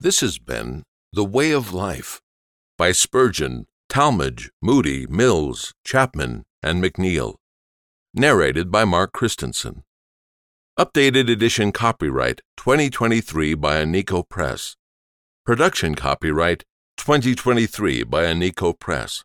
This has been The Way of Life by Spurgeon, Talmage, Moody, Mills, Chapman, and McNeil. Narrated by Mark Christensen. Updated edition copyright 2023 by Aneko Press. Production copyright 2023 by Aneko Press.